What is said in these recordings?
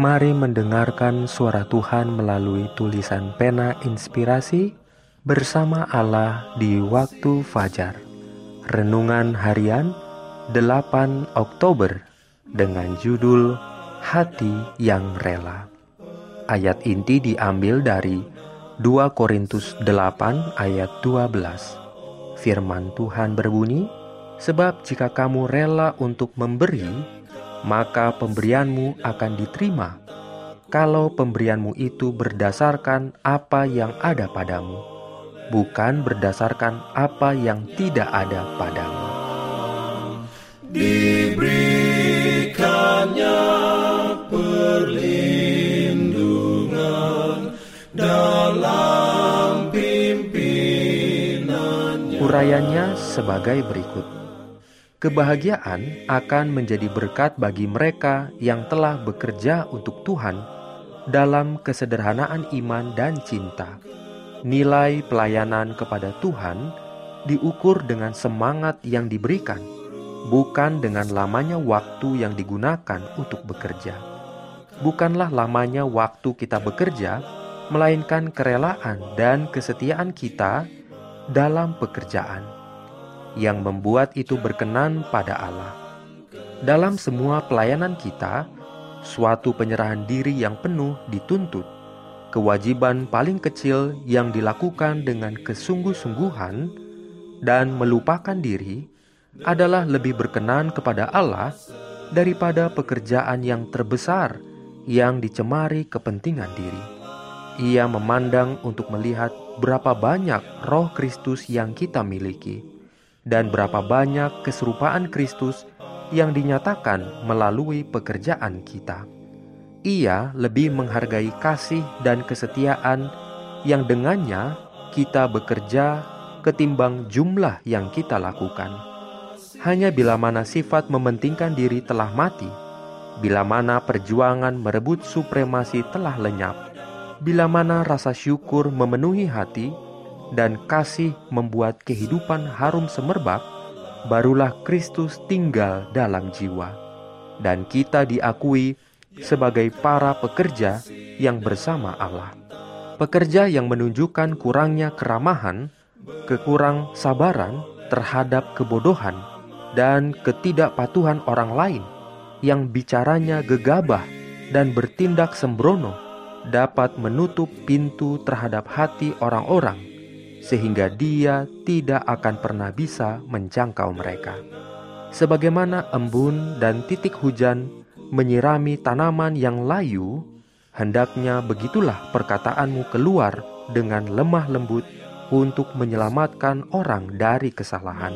Mari mendengarkan suara Tuhan melalui tulisan pena inspirasi bersama Allah di waktu fajar. Renungan harian 8 Oktober dengan judul Hati yang Rela. Ayat inti diambil dari 2 Korintus 8 ayat 12. Firman Tuhan berbunyi, Sebab jika kamu rela untuk memberi, maka pemberianmu akan diterima. Kalau pemberianmu itu berdasarkan apa yang ada padamu, bukan berdasarkan apa yang tidak ada padamu. diberikannya perlindungan dalam pimpinannya. Urayanya sebagai berikut. Kebahagiaan akan menjadi berkat bagi mereka yang telah bekerja untuk Tuhan dalam kesederhanaan iman dan cinta. Nilai pelayanan kepada Tuhan diukur dengan semangat yang diberikan, bukan dengan lamanya waktu yang digunakan untuk bekerja. Bukanlah lamanya waktu kita bekerja, melainkan kerelaan dan kesetiaan kita dalam pekerjaan yang membuat itu berkenan pada Allah. Dalam semua pelayanan kita, suatu penyerahan diri yang penuh dituntut. Kewajiban paling kecil yang dilakukan dengan kesungguh-sungguhan dan melupakan diri adalah lebih berkenan kepada Allah daripada pekerjaan yang terbesar yang dicemari kepentingan diri. Ia memandang untuk melihat berapa banyak roh Kristus yang kita miliki dan berapa banyak keserupaan Kristus yang dinyatakan melalui pekerjaan kita. Ia lebih menghargai kasih dan kesetiaan yang dengannya kita bekerja ketimbang jumlah yang kita lakukan. Hanya bila mana sifat mementingkan diri telah mati, bila mana perjuangan merebut supremasi telah lenyap, bila mana rasa syukur memenuhi hati, dan kasih membuat kehidupan harum semerbak, barulah Kristus tinggal dalam jiwa, dan kita diakui sebagai para pekerja yang bersama Allah. Pekerja yang menunjukkan kurangnya keramahan, kekurang sabaran terhadap kebodohan, dan ketidakpatuhan orang lain yang bicaranya gegabah dan bertindak sembrono dapat menutup pintu terhadap hati orang-orang sehingga dia tidak akan pernah bisa menjangkau mereka. Sebagaimana embun dan titik hujan menyirami tanaman yang layu, hendaknya begitulah perkataanmu keluar dengan lemah lembut untuk menyelamatkan orang dari kesalahan.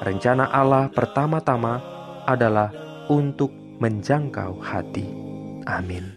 Rencana Allah pertama-tama adalah untuk menjangkau hati. Amin.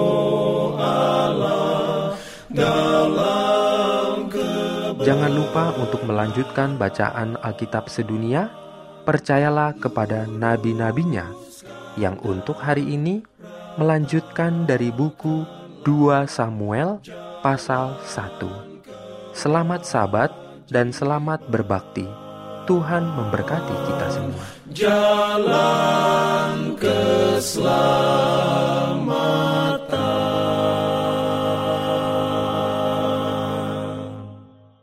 Jangan lupa untuk melanjutkan bacaan Alkitab sedunia. Percayalah kepada nabi-nabinya yang untuk hari ini melanjutkan dari buku 2 Samuel pasal 1. Selamat sabat dan selamat berbakti. Tuhan memberkati kita semua. Jalan ke.